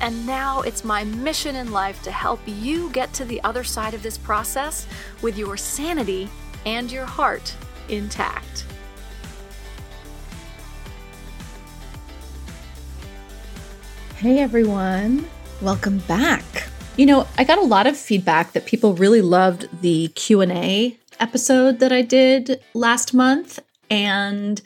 and now it's my mission in life to help you get to the other side of this process with your sanity and your heart intact. Hey everyone, welcome back. You know, I got a lot of feedback that people really loved the Q&A episode that I did last month and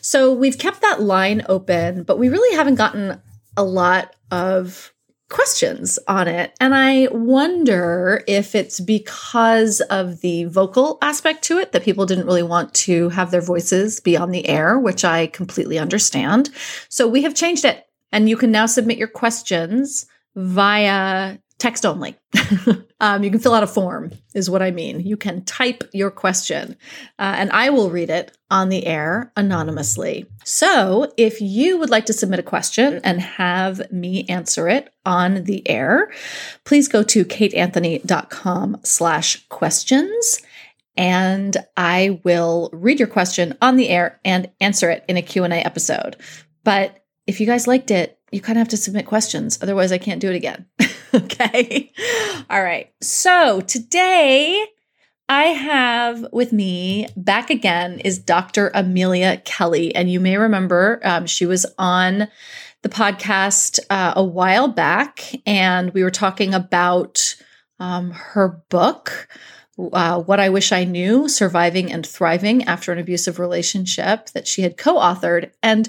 so we've kept that line open, but we really haven't gotten a lot of questions on it. And I wonder if it's because of the vocal aspect to it that people didn't really want to have their voices be on the air, which I completely understand. So we have changed it. And you can now submit your questions via text only. um, you can fill out a form, is what I mean. You can type your question, uh, and I will read it on the air anonymously. So, if you would like to submit a question and have me answer it on the air, please go to kateanthony.com slash questions and I will read your question on the air and answer it in a Q&A episode. But if you guys liked it, you kind of have to submit questions. Otherwise, I can't do it again. okay. All right. So today I have with me back again is Dr. Amelia Kelley. And you may remember um, she was on the podcast uh, a while back, and we were talking about um, her book uh, What I Wish I Knew Surviving and Thriving After an Abusive Relationship that she had co authored. And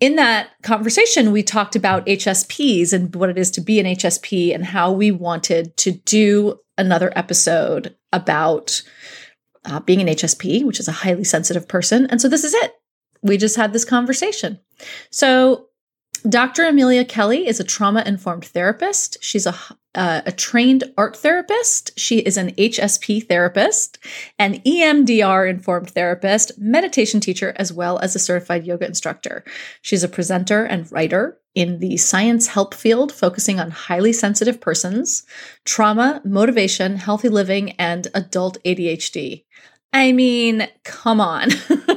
in that conversation, we talked about HSPs and what it is to be an HSP and how we wanted to do another episode about uh, being an HSP, which is a highly sensitive person. And so this is it. We just had this conversation. So Dr. Amelia Kelley is a trauma informed therapist. She's a, uh, a trained art therapist. She is an HSP therapist, an EMDR informed therapist, meditation teacher, as well as a certified yoga instructor. She's a presenter and writer in the science help field, focusing on highly sensitive persons, trauma, motivation, healthy living, and adult ADHD. I mean, come on.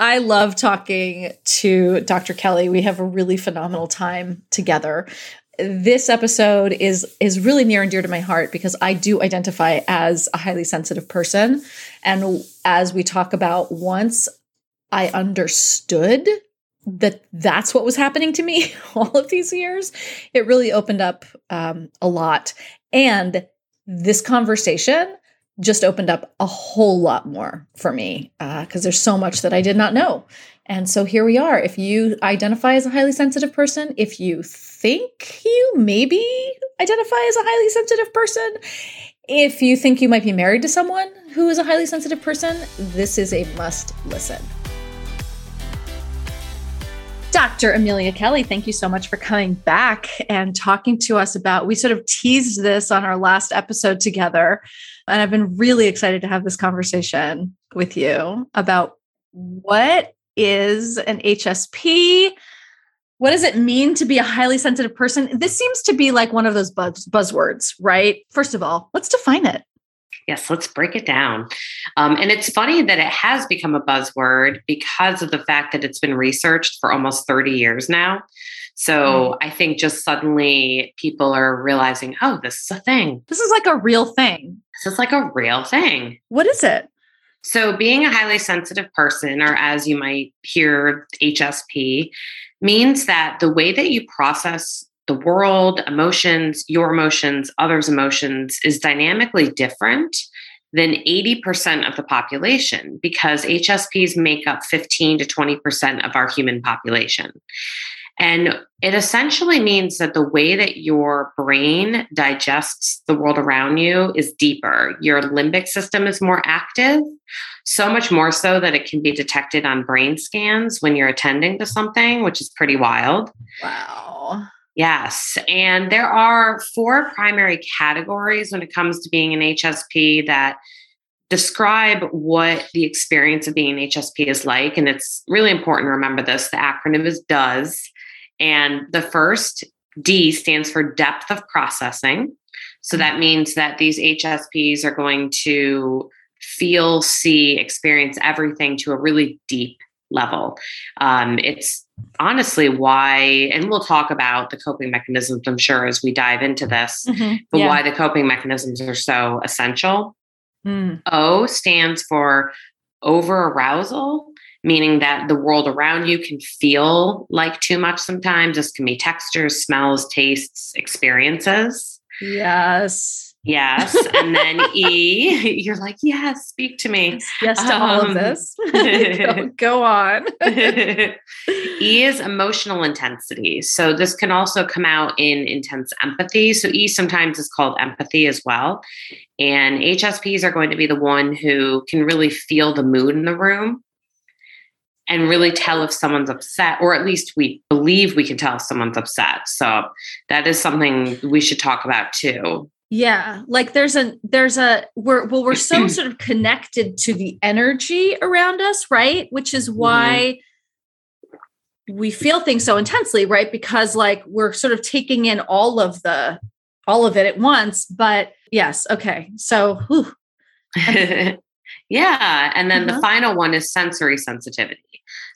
I love talking to Dr. Kelley. We have a really phenomenal time together. This episode is is really near and dear to my heart because I do identify as a highly sensitive person and as we talk about once I understood that that's what was happening to me all of these years, it really opened up um, a lot. And this conversation just opened up a whole lot more for me because uh, there's so much that I did not know. And so here we are. If you identify as a highly sensitive person, if you think you maybe identify as a highly sensitive person, if you think you might be married to someone who is a highly sensitive person, this is a must listen. Dr. Amelia Kelley, thank you so much for coming back and talking to us about. We sort of teased this on our last episode together and I've been really excited to have this conversation with you about what is an HSP? What does it mean to be a highly sensitive person? This seems to be like one of those buzz, buzzwords, right? First of all, let's define it. Yes, let's break it down. Um, and it's funny that it has become a buzzword because of the fact that it's been researched for almost 30 years now. So mm. I think just suddenly people are realizing, oh, this is a thing. This is like a real thing. This is like a real thing. What is it? So, being a highly sensitive person, or as you might hear, HSP, means that the way that you process the world, emotions, your emotions, others' emotions is dynamically different than 80% of the population because HSPs make up 15 to 20% of our human population. And it essentially means that the way that your brain digests the world around you is deeper. Your limbic system is more active, so much more so that it can be detected on brain scans when you're attending to something, which is pretty wild. Wow. Yes. And there are four primary categories when it comes to being an HSP that describe what the experience of being an HSP is like. And it's really important to remember this. The acronym is DOES. And the first D stands for depth of processing. So that means that these HSPs are going to feel, see, experience everything to a really deep level. Um, it's honestly why, and we'll talk about the coping mechanisms, I'm sure, as we dive into this, mm-hmm. but yeah. why the coping mechanisms are so essential. Mm. O stands for over arousal, meaning that the world around you can feel like too much sometimes. This can be textures, smells, tastes, experiences. Yes. Yes. And then E, you're like, yes, speak to me. Yes, to um, all of um, this. go, go on. e is emotional intensity. So this can also come out in intense empathy. So E sometimes is called empathy as well. And HSPs are going to be the one who can really feel the mood in the room and really tell if someone's upset, or at least we believe we can tell if someone's upset. So that is something we should talk about too. Yeah, like there's a there's a we're well we're so sort of connected to the energy around us, right? Which is mm-hmm. why mm-hmm. we feel things so intensely, right? Because like we're sort of taking in all of the all of it at once. But yes, okay. So yeah, and then uh-huh. the final one is sensory sensitivity.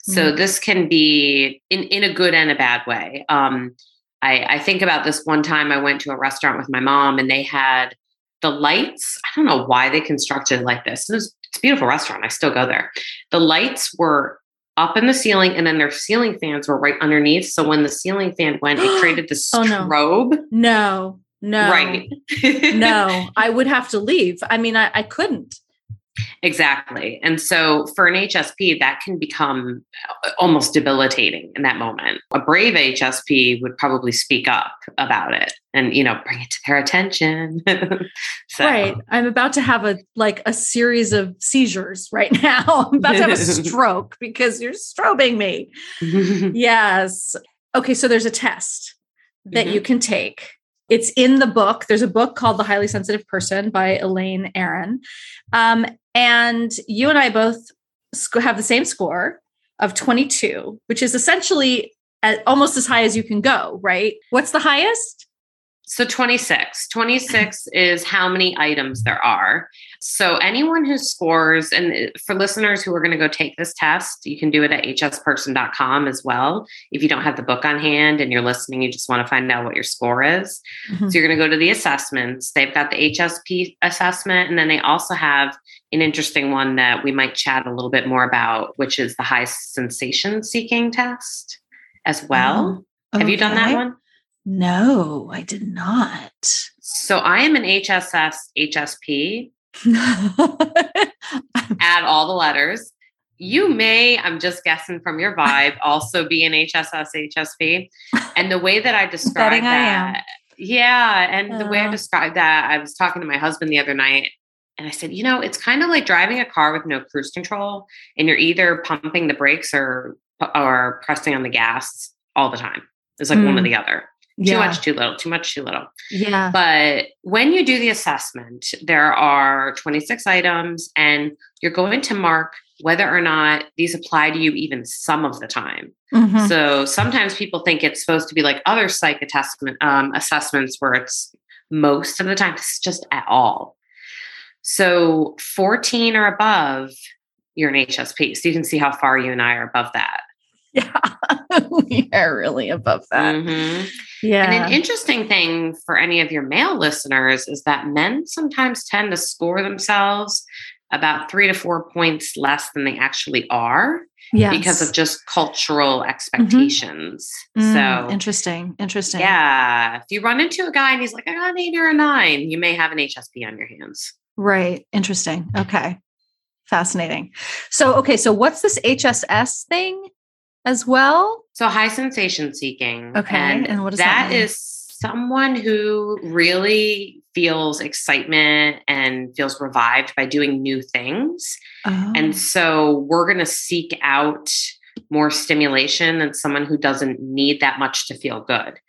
So mm-hmm. this can be in in a good and a bad way. Um I, I think about this one time I went to a restaurant with my mom and they had the lights. I don't know why they constructed like this. It was, it's a beautiful restaurant. I still go there. The lights were up in the ceiling and then their ceiling fans were right underneath. So when the ceiling fan went, it created this oh, strobe. No, no. Right. no, I would have to leave. I mean, I, I couldn't. Exactly. And so for an HSP, that can become uh, almost debilitating in that moment. A brave HSP would probably speak up about it and, you know, bring it to their attention. so. Right. I'm about to have a like a series of seizures right now. I'm about to have a stroke because you're strobing me. yes. Okay. So there's a test that mm-hmm. you can take it's in the book. There's a book called The Highly Sensitive Person by Elaine Aron. Um, and you and I both have the same score of 22, which is essentially almost as high as you can go, right? What's the highest? So 26. 26 is how many items there are. So anyone who scores, and uh, for listeners who are going to go take this test, you can do it at hsperson.com as well. If you don't have the book on hand and you're listening, you just want to find out what your score is. Mm-hmm. So you're going to go to the assessments. They've got the HSP assessment, and then they also have an interesting one that we might chat a little bit more about, which is the high sensation seeking test as well. Oh, okay. Have you done that one? No, I did not. So I am an HSS HSP. Add all the letters. You may, I'm just guessing from your vibe, also be an HSS HSP. And the way that I describe that, yeah, and uh, the way I uh. describe that, I was talking to my husband the other night, and I said, you know, it's kind of like driving a car with no cruise control, and you're either pumping the brakes or or pressing on the gas all the time. It's like mm. one or mm. the other. Too yeah. much, too little, too much, too little. Yeah. But when you do the assessment, there are 26 items, and you're going to mark whether or not these apply to you even some of the time. Mm-hmm. So sometimes people think it's supposed to be like other psych assessment, um, assessments where it's most of the time, it's just at all. So 14 or above, you're an HSP. So you can see how far you and I are above that. Yeah, we are really above that. Mm-hmm. Yeah. And an interesting thing for any of your male listeners is that men sometimes tend to score themselves about three to four points less than they actually are. Yes. Because of just cultural mm-hmm. expectations. Mm-hmm. Mm, so interesting. Interesting. Yeah. If you run into a guy and he's like, I got an eight or a nine, you may have an HSP on your hands. Right. Interesting. Okay. Fascinating. So, okay. So, what's this HSS thing? As well? So high sensation seeking. Okay. And, and what is that? That is someone who really feels excitement and feels revived by doing new things. Oh. And so we're going to seek out more stimulation than someone who doesn't need that much to feel good.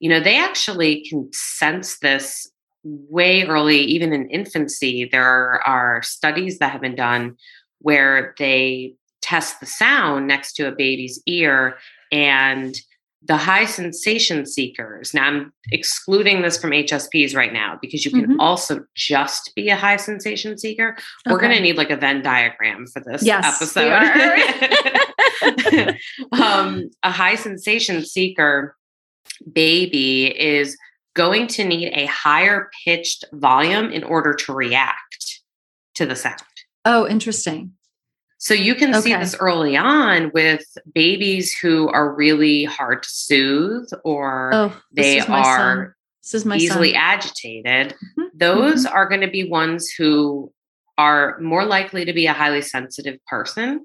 you know, they actually can sense this way early, even in infancy. There are studies that have been done where they test the sound next to a baby's ear and the high sensation seekers. Now, I'm excluding this from HSPs right now because you can mm-hmm. also just be a high sensation seeker. Okay. We're going to need like a Venn diagram for this yes, episode. um, a high sensation seeker baby is going to need a higher pitched volume in order to react to the sound. Oh, interesting. So you can okay. see this early on with babies who are really hard to soothe or oh, they are easily son. agitated. Mm-hmm. Those mm-hmm. are going to be ones who are more likely to be a highly sensitive person.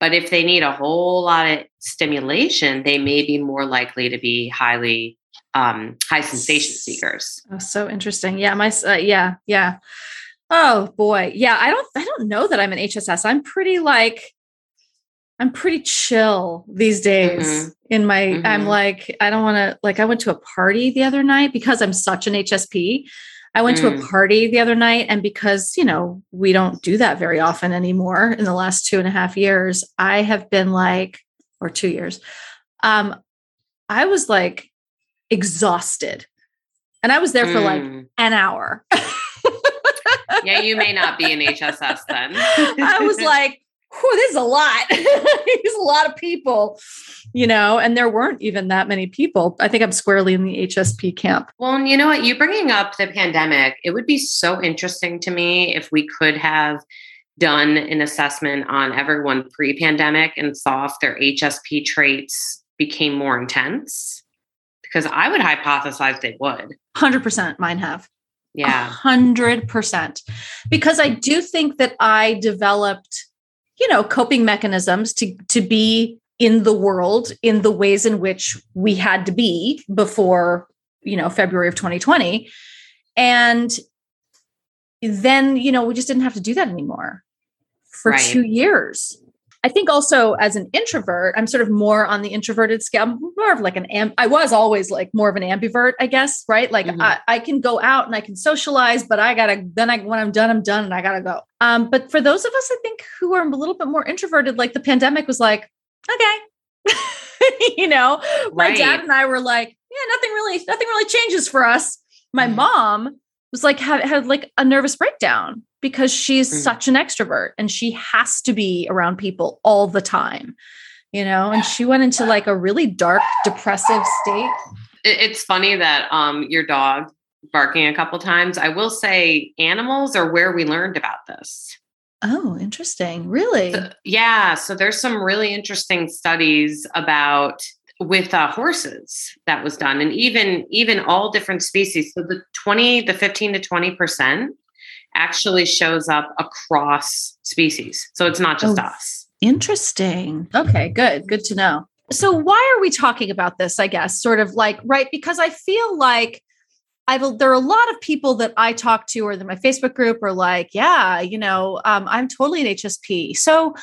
But if they need a whole lot of stimulation, they may be more likely to be highly um, high sensation seekers. Oh, so interesting. Yeah, my uh, yeah, yeah. Oh boy. Yeah, I don't I don't know that I'm an HSS. I'm pretty like I'm pretty chill these days mm-hmm. in my mm-hmm. I'm like I don't want to like I went to a party the other night because I'm such an HSP. I went mm. to a mm. party the other night and because, you know, we don't do that very often anymore in the last two and a half years, I have been like or 2 years. Um I was like exhausted. And I was there for like mm. an hour. yeah, you may not be an HSS then. I was like, whew, this is a lot. There's a lot of people, you know, and there weren't even that many people. I think I'm squarely in the HSP camp. Well, you know what? You bringing up the pandemic, it would be so interesting to me if we could have done an assessment on everyone pre pandemic and saw if their HSP traits became more intense. Because I would hypothesize they would. 100% mine have. Yeah. 100%. Because I do think that I developed, you know, coping mechanisms to to be in the world in the ways in which we had to be before, you know, February of 2020. And then, you know, we just didn't have to do that anymore for right. 2 years. I think also as an introvert, I'm sort of more on the introverted scale. I'm more of like an am- I was always like more of an ambivert, I guess, right? Like mm-hmm. I, I, can go out and I can socialize, but I gotta then I when I'm done, I'm done and I gotta go. Um, but for those of us, I think who are a little bit more introverted, like the pandemic was like, okay. you know, my right. dad and I were like, yeah, nothing really, nothing really changes for us. My mm-hmm. mom was like had, had like a nervous breakdown because she's mm. such an extrovert and she has to be around people all the time you know? And she went into like a really dark depressive state. It's funny that um your dog barking a couple times. I will say animals are where we learned about this. Oh interesting. Really? So, yeah so there's some really interesting studies about with uh, horses that was done and even even all different species so the 20 the 15 to 20 percent actually shows up across species. So it's not just oh, us. Interesting. Okay, good. Good to know. So why are we talking about this? I guess sort of like right because I feel like I've there are a lot of people that I talk to or in my Facebook group are like, yeah, you know, um, I'm totally an HSP. So,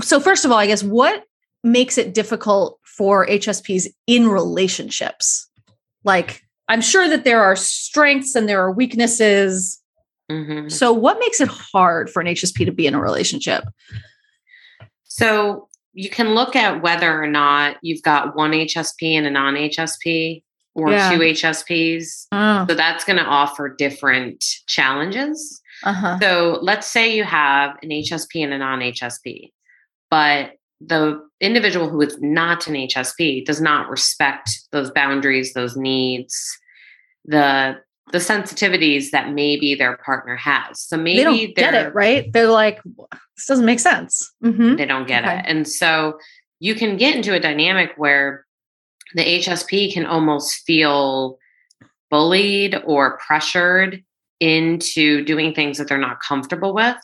so first of all, I guess what makes it difficult for HSPs in relationships? Like, I'm sure that there are strengths and there are weaknesses Mm-hmm. So, what makes it hard for an HSP to be in a relationship? So, you can look at whether or not you've got one HSP and a non HSP or yeah. two HSPs. Oh. So, that's going to offer different challenges. Uh-huh. So, let's say you have an HSP and a non HSP, but the individual who is not an HSP does not respect those boundaries, those needs, the the sensitivities that maybe their partner has. So maybe they don't get it, right? They're like, this doesn't make sense. Mm-hmm. They don't get okay. it. And so you can get into a dynamic where the HSP can almost feel bullied or pressured into doing things that they're not comfortable with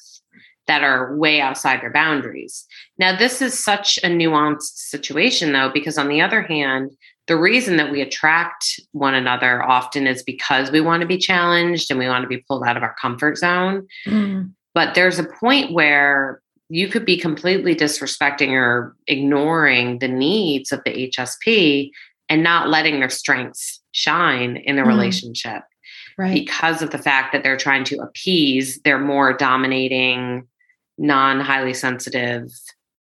that are way outside their boundaries. Now, this is such a nuanced situation, though, because on the other hand, the reason that we attract one another often is because we want to be challenged and we want to be pulled out of our comfort zone. Mm. But there's a point where you could be completely disrespecting or ignoring the needs of the HSP and not letting their strengths shine in the mm. relationship right. because of the fact that they're trying to appease their more dominating, non highly sensitive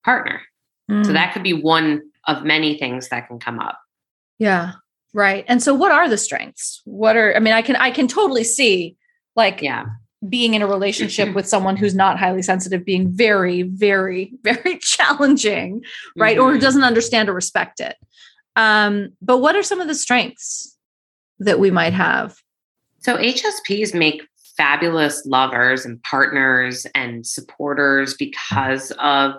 partner. Mm. So that could be one of many things that can come up. Yeah. Right. And so what are the strengths? What are I mean I can I can totally see like yeah being in a relationship with someone who's not highly sensitive being very very very challenging, right? Mm-hmm. Or who doesn't understand or respect it. Um but what are some of the strengths that we might have? So HSPs make fabulous lovers and partners and supporters because of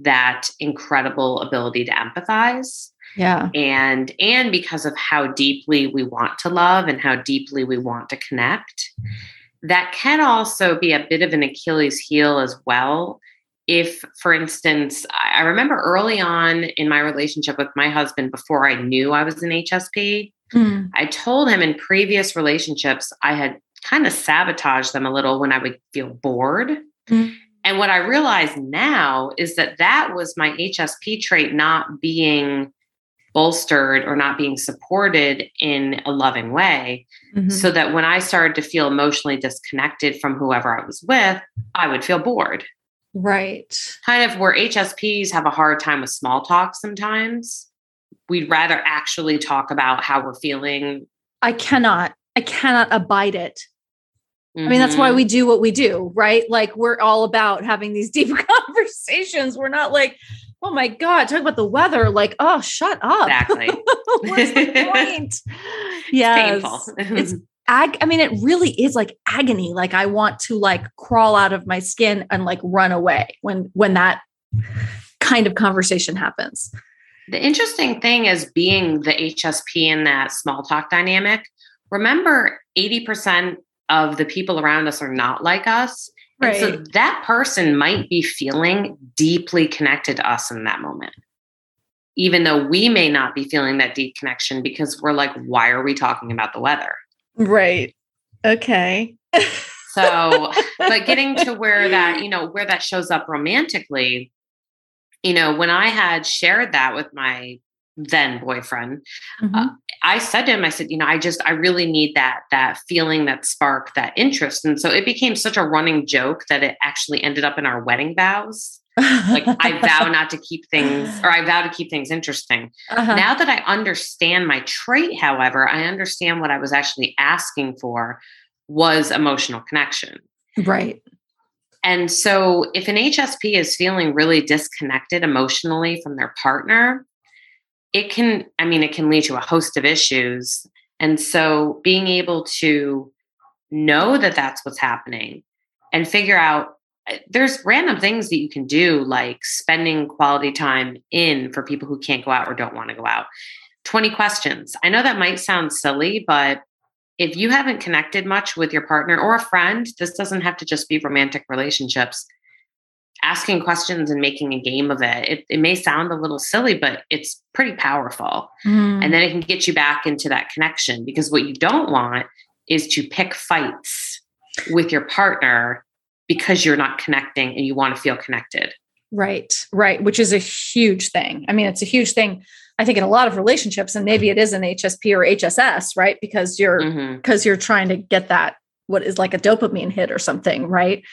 that incredible ability to empathize. Yeah. And and because of how deeply we want to love and how deeply we want to connect. That can also be a bit of an achilles heel as well. If for instance i remember early on in my relationship with my husband before i knew i was an hsp mm. i told him in previous relationships i had kind of sabotage them a little when i would feel bored mm. And what I realize now is that that was my HSP trait not being bolstered or not being supported in a loving way. Mm-hmm. So that when I started to feel emotionally disconnected from whoever I was with, I would feel bored. Right. Kind of where HSPs have a hard time with small talk sometimes. We'd rather actually talk about how we're feeling. I cannot, I cannot abide it Mm-hmm. I mean, that's why we mm-hmm. do what we do, right? Like we're all about having these deep conversations. We're not like, oh my God, talk about the weather. Like, oh, shut up. Exactly. What's the point? yes. It's, it's ag- I mean, it really is like agony. Like I want to like crawl out of my skin and like run away when when that kind of conversation happens. The interesting thing is being the HSP in that small talk dynamic. Remember, 80% of the people around us are not like us. Right. And so that person might be feeling deeply connected to us in that moment. Even though we may not be feeling that deep connection because we're like, why are we talking about the weather? Right. Okay. so, but getting to where that, you know, where that shows up romantically, you know, when I had shared that with my then boyfriend. Uh, mm-hmm. uh, i said to him i said you know i just i really need that that feeling that spark that interest. And so it became such a running joke that it actually ended up in our wedding vows. Like i vow not to keep things or i vow to keep things interesting. Uh-huh. now that i understand my trait however i understand what i was actually asking for was emotional connection. Right. And so if an hsp is feeling really disconnected emotionally from their partner it can, I mean, it can lead to a host of issues. And so being able to know that that's what's happening and figure out uh, there's random things that you can do like spending quality time in for people who can't go out or don't want to go out. 20 questions. I know that might sound silly but if you haven't connected much with your partner or a friend this doesn't have to just be romantic relationships asking questions and making a game of it. It, it may sound a little silly, but it's pretty powerful. Mm. And then it can get you back into that connection because what you don't want is to pick fights with your partner because you're not connecting and you want to feel connected. Right, right, which is a huge thing. I mean, it's a huge thing. I think in a lot of relationships, and maybe it is an HSP or HSS, right? Because you're because mm-hmm. you're trying to get that what is like a dopamine hit or something, right?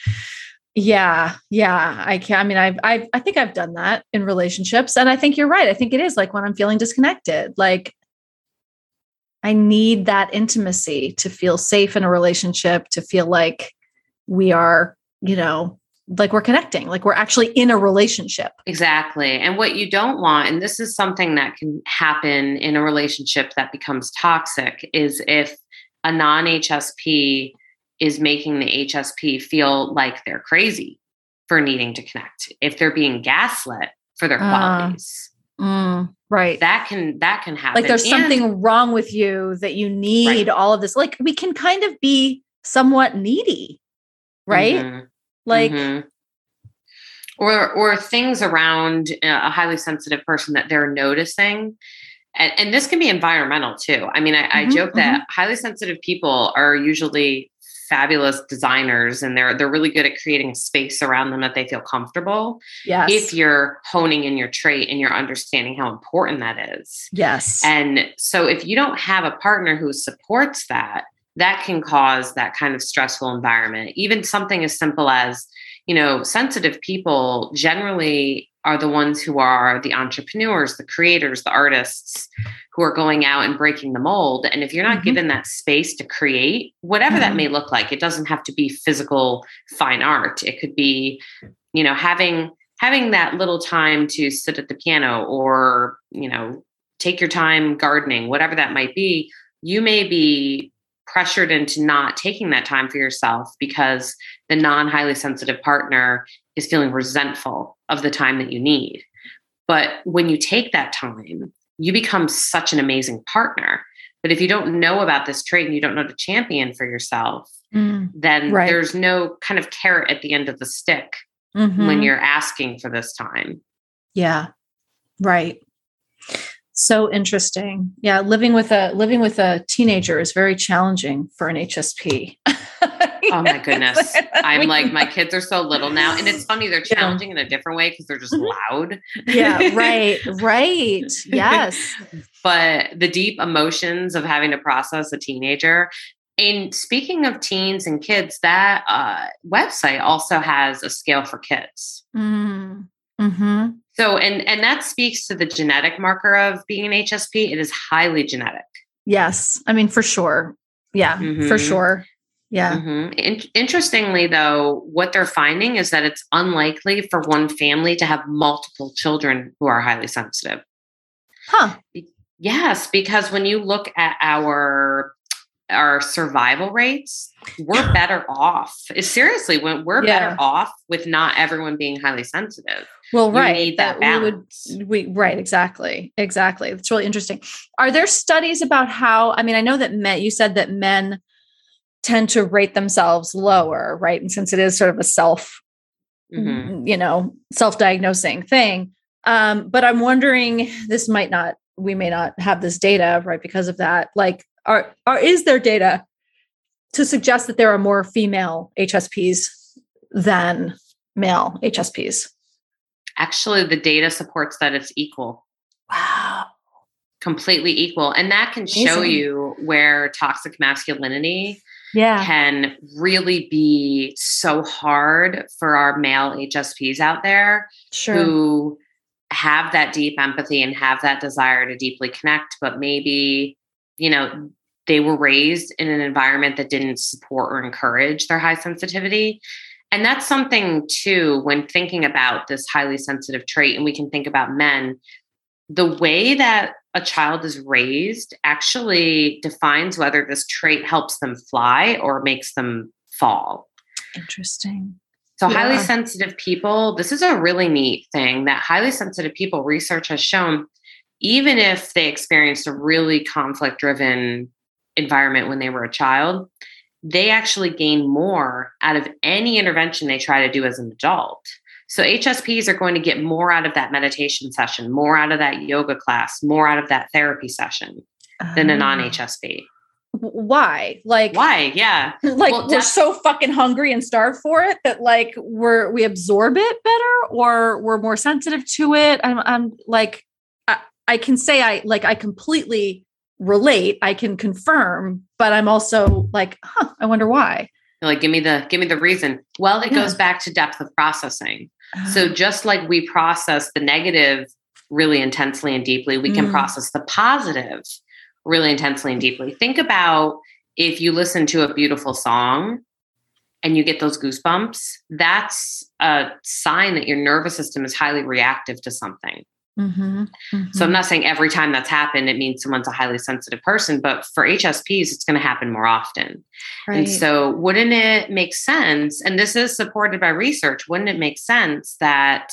Yeah, yeah, I can. I mean, I've, I've, I think I've done that in relationships, and I think you're right. I think it is like when I'm feeling disconnected, like I need that intimacy to feel safe in a relationship, to feel like we are, you know, like we're connecting, like we're actually in a relationship. Exactly. And what you don't want, and this is something that can happen in a relationship that becomes toxic, is if a non HSP is making the HSP feel like they're crazy for needing to connect. If they're being gaslit for their uh, qualities. Mm, right. That can that can happen. Like there's and, something wrong with you that you need right. all of this. Like we can kind of be somewhat needy, right? Mm-hmm. Like mm-hmm. or or things around a highly sensitive person that they're noticing and, and, this can be environmental too. I mean, I, mm-hmm, I joke that mm-hmm. highly sensitive people are usually fabulous designers and they're they're really good at creating a space around them that they feel comfortable. Yes. If you're honing in your trait and you're understanding how important that is. yes. And so if you don't have a partner who supports that, that can cause that kind of stressful environment. Even something as simple as, you know, sensitive people generally are the ones who are the entrepreneurs, the creators, the artists who are going out and breaking the mold. And if you're not Mhm. given that space to create, whatever that Mhm. may look like, it doesn't have to be physical fine art. It could be, you know, having having that little time to sit at the piano or, you know, take your time gardening, whatever that might be, you may be pressured into not taking that time for yourself because the non highly sensitive partner is feeling resentful of the time that you need. But when you take that time, you become such an amazing partner. But if you don't know about this trait and you don't know to champion for yourself, Mm, then Right. there's no kind of carrot at the end of the stick mhm. when you're asking for this time. Yeah. Right. So interesting. Yeah, living with a living with a teenager is very challenging for an HSP. Oh my goodness. I'm like, my kids are so little now. And it's funny, they're Yeah. challenging in a different way because they're just Mhm. loud. Yeah, right. Right. Yes. but the deep emotions of having to process a teenager. And speaking of teens and kids, that uh, website also has a scale for kids. Mm. hmm So, and and that speaks to the genetic marker of being an HSP. It is highly genetic. Yes. I mean, for sure. Yeah, for Mhm. sure. Yeah. Mhm. In- interestingly, though, what they're finding is that it's unlikely for one family to have multiple children who are highly sensitive. Huh. Yes, because when you look at our our survival rates, we're better off. Seriously, when we're Yeah. better off with not everyone being highly sensitive. Well, You right. need that we would we right exactly exactly it's really interesting are there studies about how i mean i know that men you said that men tend to rate themselves lower right? And since it is sort of a self Mhm. you know self-diagnosing thing um but i'm wondering this might not we may not have this data right because of that like are are is there data to suggest that there are more female hsps than male hsps Actually, the data supports that it's equal, wow. Completely equal. And that can show you where toxic masculinity yeah can really be so hard for our male HSPs out there sure who have that deep empathy and have that desire to deeply connect, but maybe, you know, they were raised in an environment that didn't support or encourage their high sensitivity. And that's something too, when thinking about this highly sensitive trait, and we can think about men, the way that a child is raised actually defines whether this trait helps them fly or makes them fall. Interesting. So, highly sensitive people, this is a really neat thing that highly sensitive people, research has shown, even if they experienced a really conflict driven environment when they were a child, they actually gain more out of any intervention they try to do as an adult. So, HSPs are going to get more out of that meditation session, more out of that yoga class, more out of that therapy session than a Ah. non HSP. Why? Like, Why? Yeah. like Well, we're so fucking hungry and starved for it that like we're we absorb it better or we're more sensitive to it. I'm I'm like I, I can say I like I completely relate. I can confirm, but I'm also like, huh, I wonder why. Like, give me the give me the reason. Well, it Yeah. goes back to depth of processing. So just like we process the negative really intensely and deeply, we can Mm. process the positive really intensely and deeply. Think about if you listen to a beautiful song and you get those goosebumps, that's a sign that your nervous system is highly reactive to something. Mhm, So I'm mhm. not saying every time that's happened, it means someone's a highly sensitive person, but for HSPs, it's going to happen more often. And so, wouldn't it make sense? And this is supported by research. Wouldn't it make sense that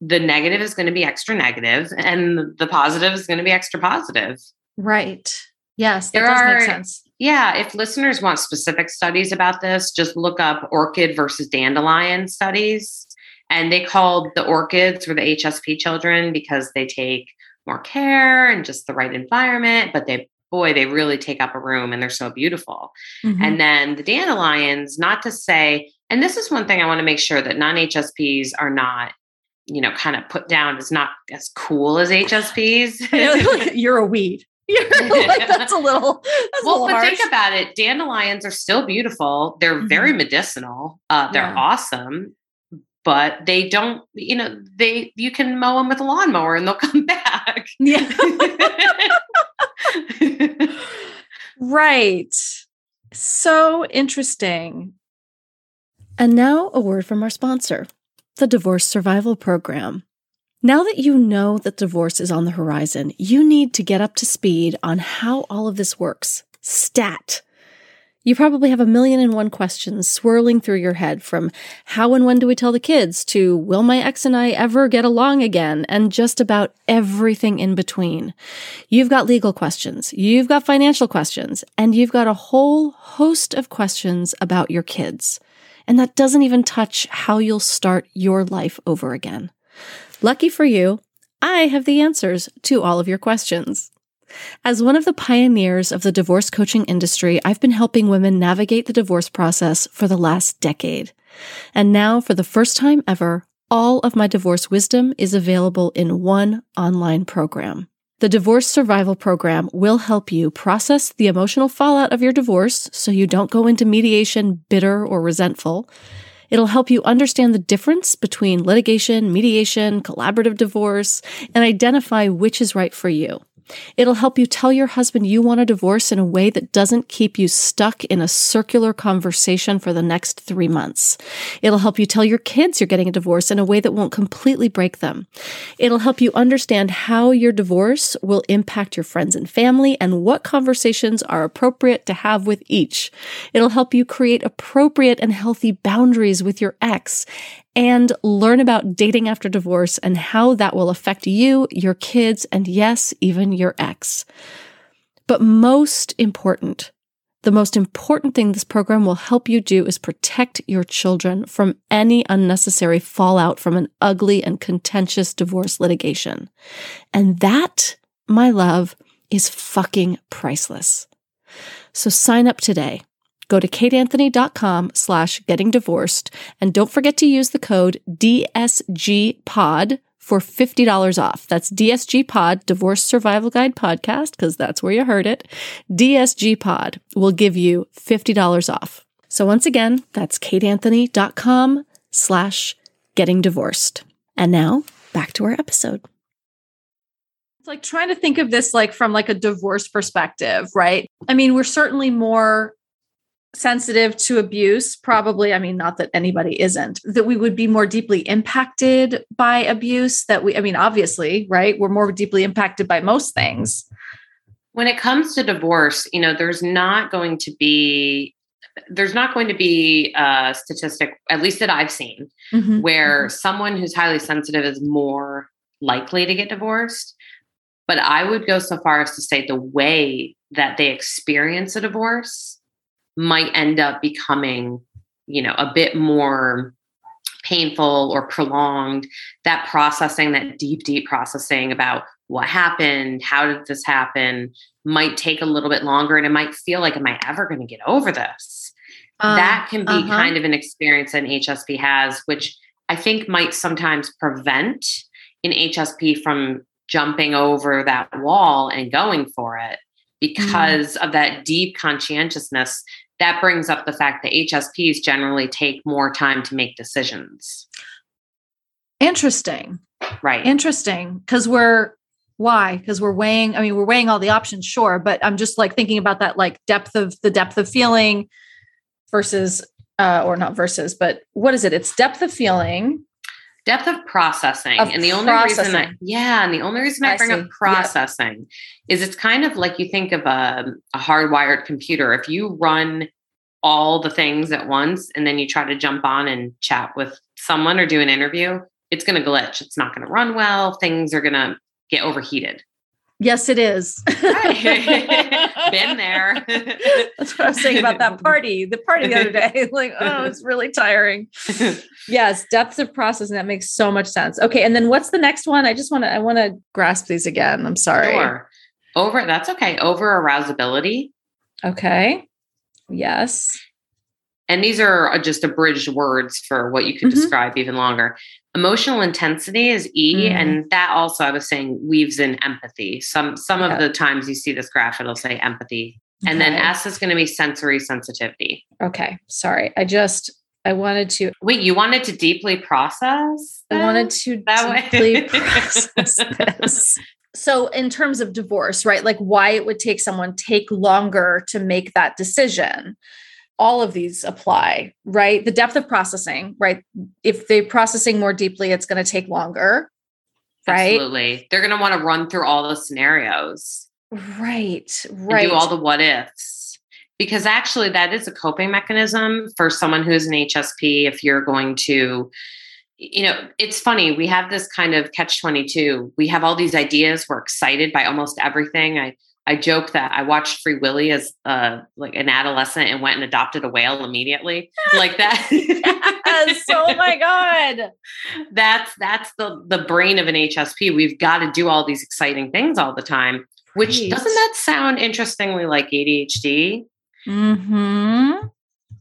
the negative is going to be extra negative and the positive is going to be extra positive? right. Yes, that There does are- make sense. Yeah. If listeners want specific studies about this, just look up orchid versus dandelion studies. And they called the orchids were the HSP children because they take more care and just the right environment, but they boy, they really take up a room and they're so beautiful. Mm-hmm. And then the dandelions, not to say, and this is one thing I want to make sure that non HSPs are not you know, kind of put down as not as cool as HSPs. You're a weed. like, that's a little. That's well, a little but harsh. think about it. Dandelions are still beautiful. They're mm-hmm. very medicinal. Uh, they're yeah. awesome, but they don't. You know, they you can mow them with a lawnmower and they'll come back. Yeah. right. So interesting. And now a word from our sponsor, the Divorce Survival Program. Now that you know that divorce is on the horizon, you need to get up to speed on how all of this works. Stat. You probably have a million and one questions swirling through your head from how and when do we tell the kids to will my ex and I ever get along again and just about everything in between. You've got legal questions, you've got financial questions, and you've got a whole host of questions about your kids. And that doesn't even touch how you'll start your life over again. Lucky for you, I have the answers to all of your questions. As one of the pioneers of the divorce coaching industry, I've been helping women navigate the divorce process for the last decade. And now, for the first time ever, all of my divorce wisdom is available in one online program. The Divorce Survival Program will help you process the emotional fallout of your divorce so you don't go into mediation bitter or resentful It'll help you understand the difference between litigation, mediation, collaborative divorce, and identify which is right for you. It'll help you tell your husband you want a divorce in a way that doesn't keep you stuck in a circular conversation for the next three months. It'll help you tell your kids you're getting a divorce in a way that won't completely break them. It'll help you understand how your divorce will impact your friends and family and what conversations are appropriate to have with each. It'll help you create appropriate and healthy boundaries with your ex and learn about dating after divorce and how that will affect you, your kids, and yes, even your ex. But most important, the most important thing this program will help you do is protect your children from any unnecessary fallout from an ugly and contentious divorce litigation. And that, my love, is fucking priceless. So sign up today Go to kateanthony.com slash getting divorced and don't forget to use the code DSGPOD for $50 off. That's DSG Pod, Divorce Survival Guide Podcast, because that's where you heard it. DSG Pod will give you $50 off. So once again, that's kateanthony.com slash getting divorced. And now back to our episode. It's like trying to think of this like from like a divorce perspective, right? I mean, we're certainly more sensitive to abuse probably i mean not that anybody isn't that we would be more deeply impacted by abuse that we i mean obviously right we're more deeply impacted by most things when it comes to divorce you know there's not going to be there's not going to be a statistic at least that i've seen mm-hmm. where mm-hmm. someone who's highly sensitive is more likely to get divorced but i would go so far as to say the way that they experience a divorce might end up becoming, you know, a bit more painful or prolonged. That processing, that deep, deep processing about what happened, how did this happen, might take a little bit longer. And it might feel like, am I ever going to get over this? Uh, that can be uh-huh. kind of an experience an HSP has, which I think might sometimes prevent an HSP from jumping over that wall and going for it mm-hmm. because mm. of that deep conscientiousness that brings up the fact that HSPs generally take more time to make decisions. Interesting. Right. Interesting. Because we're, why? Because we're weighing, I mean, we're weighing all the options, sure. But I'm just like thinking about that, like depth of the depth of feeling versus, uh, or not versus, but what is it? It's depth of feeling depth of processing of and the only processing. reason I, yeah and the only reason i, I bring see. up processing yep. is it's kind of like you think of a, a hardwired computer if you run all the things at once and then you try to jump on and chat with someone or do an interview it's going to glitch it's not going to run well things are going to get overheated Yes, it is. Been there. That's what I was saying about that party, the party the other day. like, oh, it's really tiring. yes, depth of processing. That makes so much sense. Okay. And then what's the next one? I just want to, I want to grasp these again. I'm sorry. Sure. Over, that's okay. Over arousability. Okay. Yes. And these are uh, just abridged words for what you could Mhm. describe even longer. Emotional intensity is E, Mm. and that also I was saying weaves in empathy. Some some Yeah. of the times you see this graph, it'll say empathy. And then S is going to be sensory sensitivity. Okay. Sorry. I just I wanted to Wait, you wanted to deeply process? I wanted to that deeply process this. So, in terms of divorce, right? Like why it would take someone take longer to make that decision. All of these apply, right? The depth of processing, right? If they're processing more deeply, it's going to take longer, right? Absolutely. They're going to want to run through all the scenarios Right, right. do all the what ifs. Because actually, that is a coping mechanism for someone who's an HSP. If you're going to, you know, it's funny. We have this kind of catch 22. We have all these ideas. We're excited by almost everything. I, I joke that I watched Free Willy as uh, like an adolescent and went and adopted a whale immediately, like that. yes. Oh my God. that's that's the the brain of an HSP. We've got to do all these exciting things all the time. Which Right. doesn't that sound interestingly like ADHD? hmm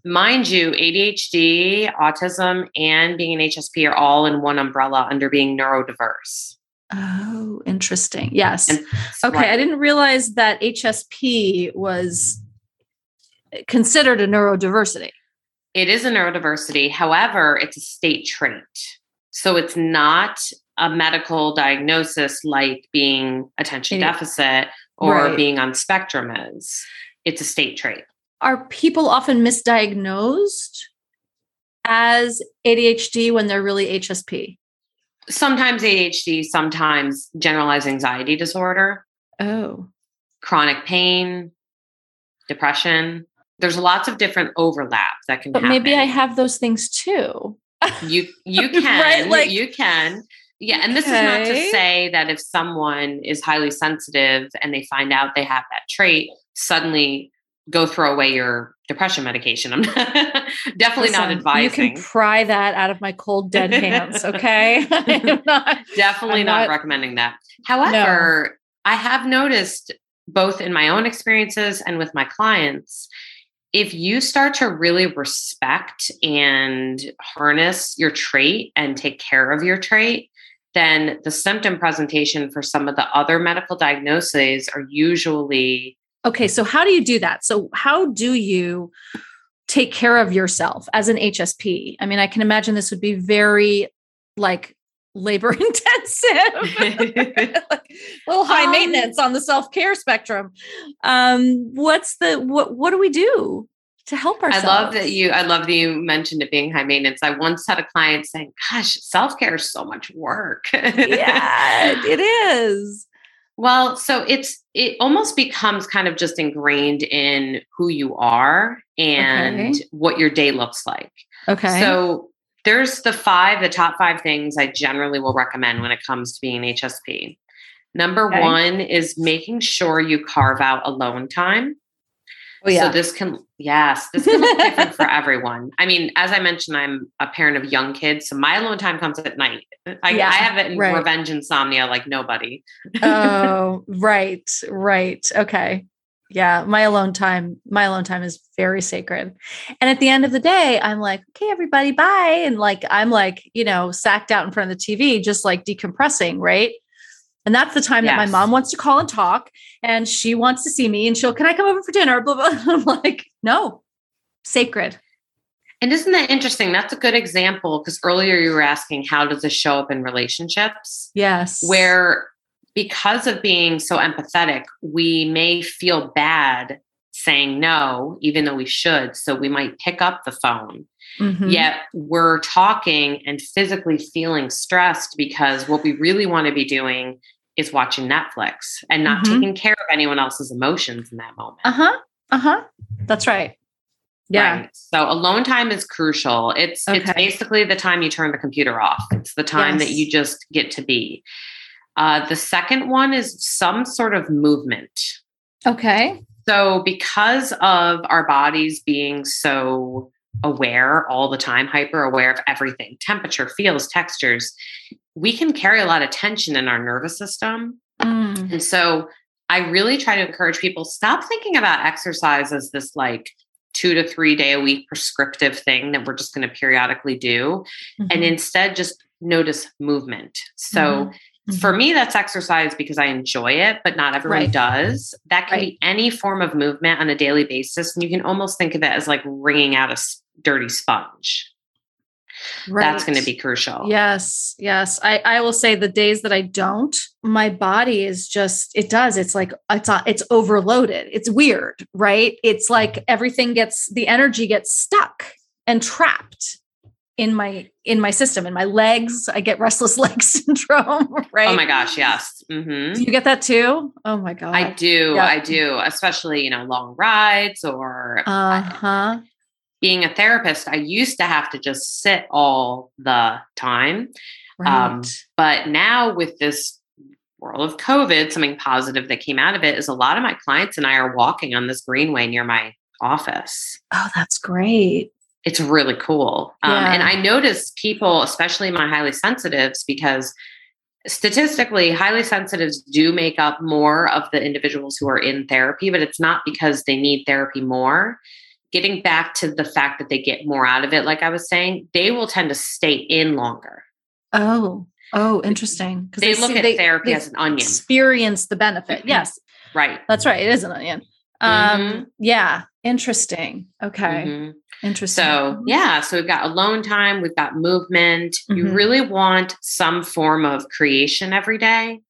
Mind you, ADHD, autism, and being an HSP are all in one umbrella under being neurodiverse. Oh, interesting. Yes. And- Okay, Right. I didn't realize that HSP was considered a neurodiversity. It is a neurodiversity. However, it's a state trait. So it's not a medical diagnosis like being attention Yeah. deficit or Right. being on spectrum is. It's a state trait. Are people often misdiagnosed as ADHD when they're really HSP? Sometimes ADHD, sometimes generalized anxiety disorder, Oh, chronic pain, depression. There's lots of different overlap that can but happen. maybe I have those things too. you you Right, can like- you can yeah and this is not to say that if someone is highly sensitive and they find out they have that trait suddenly go throw away your depression medication i'm definitely not advising You can pry that out of my cold, dead hands. Okay, not. definitely I'm not, not- recommending that however i have noticed both in my own experiences and with my clients if you start to really respect and harness your trait and take care of your trait then the symptom presentation for some of the other medical diagnoses are usually Okay, so how do you do that? So how do you take care of yourself as an HSP? I mean, I can imagine this would be very like labor intensive. like, little high Um, maintenance on the self-care spectrum. Um what's the what what do we do to help ourselves. I love that you I love that you mentioned it being high maintenance. I once had a client saying, gosh, self-care is so much work. Yeah, it is. Well, so it's it almost becomes kind of just ingrained in who you are and Okay. what your day looks like. Okay. So there's the five, the top five things I generally will recommend when it comes to being an HSP. Number Okay. one is making sure you carve out alone time. oh, yeah. So this can, yes, this can look different for everyone. I mean, as I mentioned, I'm a parent of young kids, so my alone time comes at night. I, Yeah, I have it in right. revenge insomnia like nobody. oh, right, right. Okay. Yeah, my alone time, my alone time is very sacred. And at the end of the day, I'm like, okay, everybody, bye. And like, I'm like, you know, sacked out in front of the TV, just like decompressing, right? And that's the time that my mom wants to call and talk, and she wants to see me, and she'll, can I come over for dinner? Blah blah. I'm like, no, sacred. And isn't that interesting? That's a good example because earlier you were asking how does this show up in relationships? Yes. Where because of being so empathetic, we may feel bad saying no, even though we should. So we might pick up the phone. Mhm. Yet we're talking and physically feeling stressed because what we really want to be doing is watching Netflix and not Mhm. taking care of anyone else's emotions in that moment. Uh huh. Uh huh. That's right. Yeah. Right. So alone time is crucial. It's it's basically the time you turn the computer off. It's the time that you just get to be. Uh, the second one is some sort of movement. Okay. So because of our bodies being so aware all the time, hyper aware of everything, temperature, feels, textures, we can carry a lot of tension in our nervous system. Mm. And so I really try to encourage people stop thinking about exercise as this like two to three day a week prescriptive thing that we're just going to periodically do mm-hmm. and instead just notice movement. So mm-hmm. for me, that's exercise because I enjoy it, but not everyone right. does. That can right. be any form of movement on a daily basis. And you can almost think of it as like wringing out a dirty sponge. Right. That's going to be crucial. Yes. Yes. I, I will say the days that I don't, my body is just, it does. It's like, it's, it's overloaded. It's weird, right? It's like everything gets, the energy gets stuck and trapped in my in my system in my legs i get restless leg syndrome right oh my gosh yes mm-hmm. do you get that too oh my god i do yeah. i do especially you know long rides or uh-huh being a therapist, I used to have to just sit all the time. Um, right. Um, but now with this world of COVID, something positive that came out of it is a lot of my clients and I are walking on this greenway near my office. Oh, that's great. It's really cool. Um. And I notice people, especially my highly sensitives, because statistically, highly sensitives do make up more of the individuals who are in therapy, but it's not because they need therapy more getting back to the fact that they get more out of it, like I was saying, they will tend to stay in longer. Oh, oh, interesting. Because they, they, look see, at they, therapy they as an onion. Experience the benefit. Mm-hmm. Yes. Right. That's right. It is an onion. Um, mm-hmm. yeah. Interesting. Okay. Mm-hmm. Interesting. So yeah, so we've got alone time, we've got movement. You mm-hmm. really want some form of creation every day.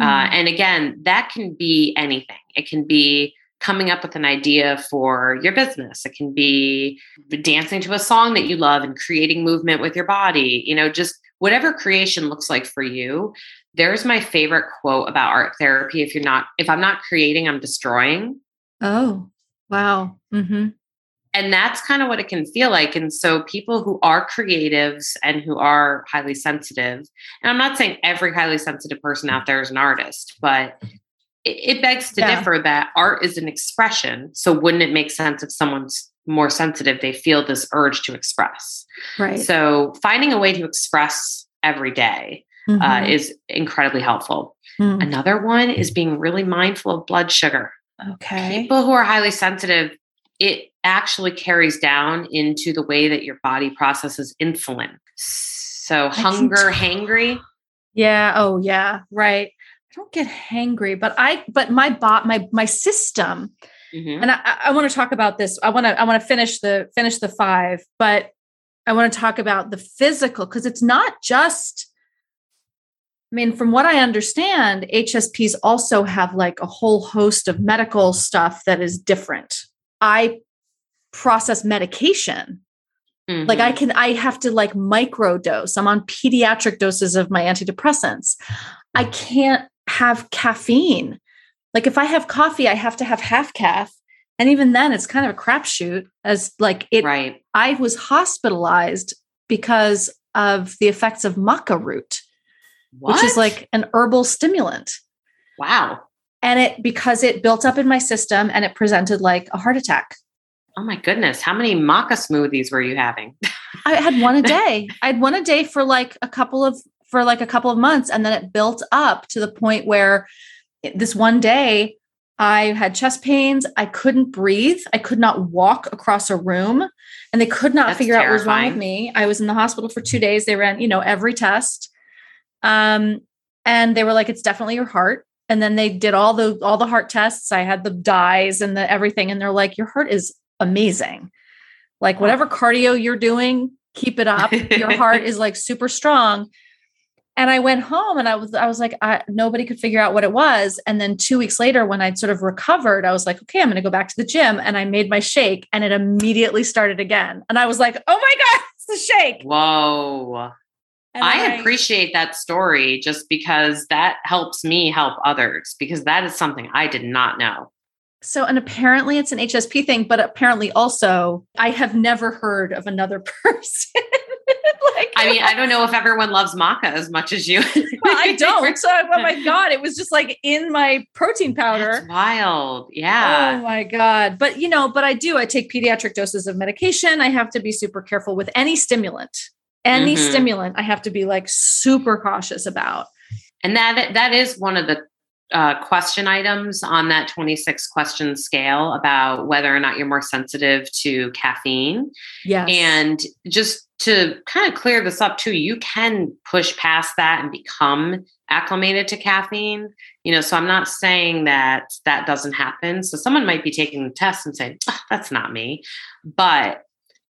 Uh, hmm. and again, that can be anything. It can be coming up with an idea for your business. It can be dancing to a song that you love and creating movement with your body, you know, just whatever creation looks like for you. There's my favorite quote about art therapy. If you're not, if I'm not creating, I'm destroying. Oh, wow. Mm-hmm. And that's kind of what it can feel like. And so, people who are creatives and who are highly sensitive, and I'm not saying every highly sensitive person out there is an artist, but it, begs to yeah. differ that art is an expression. So wouldn't it make sense if someone's more sensitive, they feel this urge to express? Right. So finding a way to express every day, uh, mm-hmm. uh, is incredibly helpful. Mm. Another one is being really mindful of blood sugar. Okay. People who are highly sensitive, it actually carries down into the way that your body processes insulin. So I hunger, hangry. Yeah. Oh, yeah. Right don't get hangry, but I but my bot my my system, mm-hmm. and I, I want to talk about this. I want to I want to finish the finish the five, but I want to talk about the physical because it's not just. I mean, from what I understand, HSPs also have like a whole host of medical stuff that is different. I process medication. Mm-hmm. Like I mm-hmm. can, I have to like micro dose. I'm on pediatric doses of my antidepressants. I can't have caffeine. Like if I have coffee, I have to have half calf. And even then it's kind of a crapshoot as like it right. I was hospitalized because of the effects of maca root, what? which is like an herbal stimulant. Wow. And it because it built up in my system and it presented like a heart attack. Oh my goodness. How many maca smoothies were you having? I had one a day. I had one a day for like a couple of for like a couple of months and then it built up to the point where this one day I had chest pains. I couldn't breathe. I could not walk across a room and they could not That's figure terrifying. out what was wrong with me. I was in the hospital for two days. They ran, you know, every test. Um, and they were like, it's definitely your heart. And then they did all the all the heart tests. I had the dyes and the everything. And they're like, your heart is amazing. Like whatever cardio you're doing, keep it up. Your heart is like super strong and I went home and I was I was like I, nobody could figure out what it was. And then 2 weeks later when I'd sort of recovered I was like okay I'm going to go back to the gym. And I made my shake and it immediately started again. And I was like oh my god it's the shake. Whoa. I, I appreciate that story just because that helps me help others because that is something I did not know. So, and apparently it's an HSP thing, but apparently also I have never heard of another person like, I mean, I don't know if everyone loves maca as much as you. well, I don't. So, oh my god, it was just like in my protein powder. That's wild, yeah. Oh my god, but you know, but I do. I take pediatric doses of medication. I have to be super careful with any stimulant. Any mm-hmm. stimulant, I have to be like super cautious about. And that that is one of the uh, question items on that 26 question scale about whether or not you're more sensitive to caffeine. Yes. And just to kind of clear this up too, you can push past that and become acclimated to caffeine. You know, so I'm not saying that that doesn't happen. So someone might be taking the test and saying, oh, that's not me. But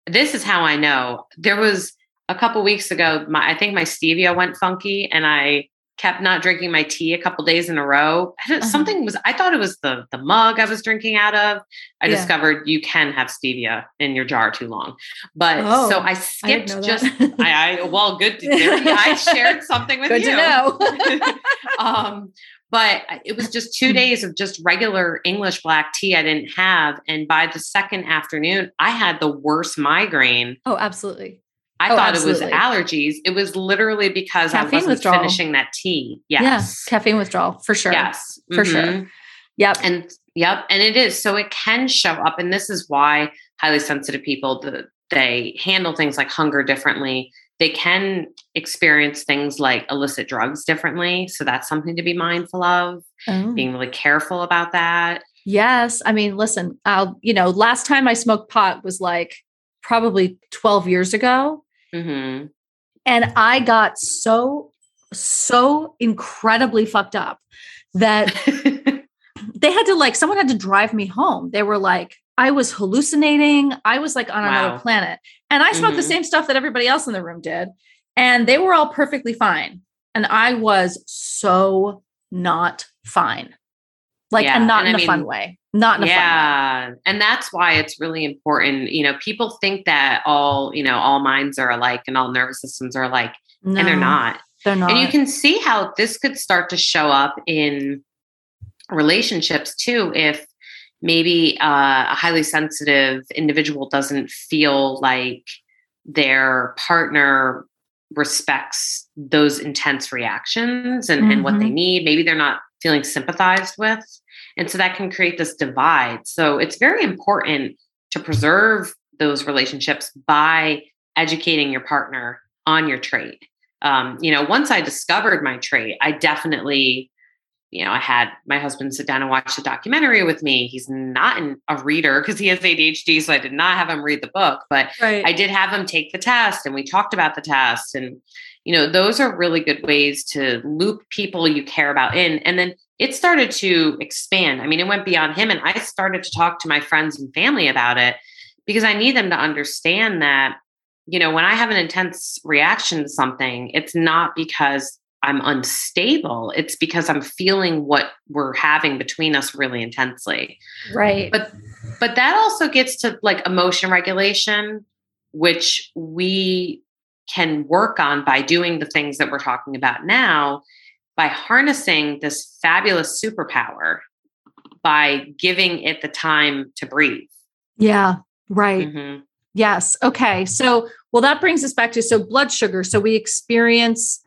this is how I know. There was a couple weeks ago, my I think my stevia went funky and I kept not drinking my tea a couple days in a row. Uh-huh. Something was I thought it was the the mug I was drinking out of. I yeah. discovered you can have stevia in your jar too long. But oh, so I skipped I just I, I, well good to, I shared something with good you. To know. um but it was just two days of just regular English black tea I didn't have. And by the second afternoon, I had the worst migraine. Oh, absolutely. I oh, thought absolutely. it was allergies. It was literally because caffeine I wasn't withdrawal. finishing that tea. Yes. Yeah, caffeine withdrawal for sure. Yes. For mm-hmm. sure. Yep. And yep. And it is. So it can show up. And this is why highly sensitive people, the, they handle things like hunger differently. They can experience things like illicit drugs differently. So that's something to be mindful of, oh. being really careful about that. Yes. I mean, listen, I'll, you know, last time I smoked pot was like probably 12 years ago. Mm-hmm. And I got so, so incredibly fucked up that they had to like, someone had to drive me home. They were like, I was hallucinating. I was like on wow. another planet. And I smoked mm-hmm. the same stuff that everybody else in the room did. And they were all perfectly fine. And I was so not fine. Like, yeah. and not and in I a mean, fun way. Not in a yeah. And that's why it's really important. You know, people think that all, you know, all minds are alike and all nervous systems are alike. No, and they're not. They're not. And you can see how this could start to show up in relationships too if maybe uh, a highly sensitive individual doesn't feel like their partner respects those intense reactions and, mm-hmm. and what they mm-hmm. need. Maybe they're not feeling sympathized with. And so that can create this divide. So it's very important to preserve those relationships by educating your partner on your trait. Um, you know, once I discovered my trait, I definitely, you know, I had my husband sit down and watch the documentary with me. He's not an, a reader because he has ADHD, so I did not have him read the book, but right. I did have him take the test and we talked about the test. And, you know, those are really good ways to loop people you care about in. And then it started to expand. I mean, it went beyond him. And I started to talk to my friends and family about it because I need them to understand that, you know, when I have an intense reaction to something, it's not because I'm unstable. It's because I'm feeling what we're having between us really intensely. Right. But but that also gets to like emotion regulation, which we can work on by doing the things that we're talking about now by harnessing this fabulous superpower by giving it the time to breathe. Yeah, right. Mm-hmm. Yes. Okay. So, well, that brings us back to so blood sugar. So we experience.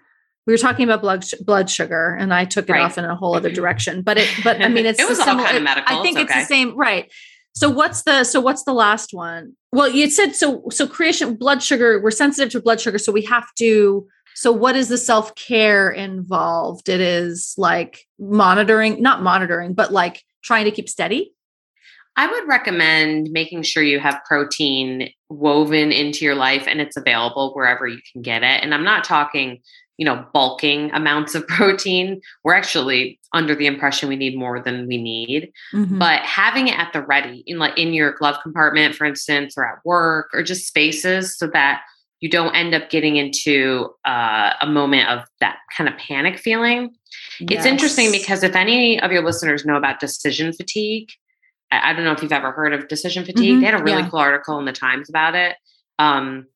We were talking about blood blood sugar, and I took it right. off in a whole other mm-hmm. direction. But it, but I mean, it's it was all kind of medical. I think it's, okay. it's the same, right? So what's the so what's the last one? Well, you said so so creation blood sugar. We're sensitive to blood sugar, so we have to so, what is the self care involved? It is like monitoring, not monitoring, but like trying to keep steady. I would recommend making sure you have protein woven into your life and it's available wherever you can get it. And I'm not talking, you know, bulking amounts of protein. We're actually under the impression we need more than we need. Mm-hmm. But having it at the ready in like in your glove compartment, for instance, or at work or just spaces so that you don't end up getting into uh, a moment of that kind of panic feeling. Yes. It's interesting because if any of your listeners know about decision fatigue, I, I don't know if you've ever heard of decision fatigue. Mm-hmm. They had a really yeah. cool article in the Times about it. Um,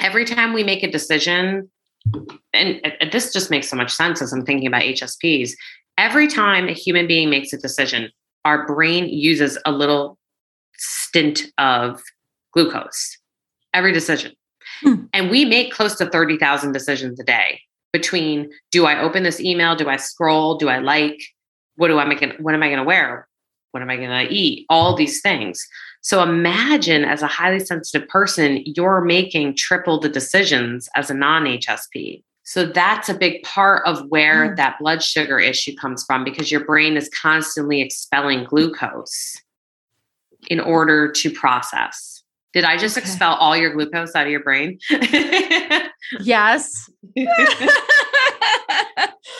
every time we make a decision, and, and this just makes so much sense as I'm thinking about HSPs. Every time a human being makes a decision, our brain uses a little stint of glucose. Every decision. Hmm. And we make close to 30,000 decisions a day between do I open this email? Do I scroll? Do I like? What do I make? What am I going to wear? What am I going to eat? All these things. So imagine as a highly sensitive person, you're making triple the decisions as a non HSP. So that's a big part of where Mm. that blood sugar issue comes from because your brain is constantly expelling glucose in order to process. Did I just Okay. expel all your glucose out of your brain? Yes. no,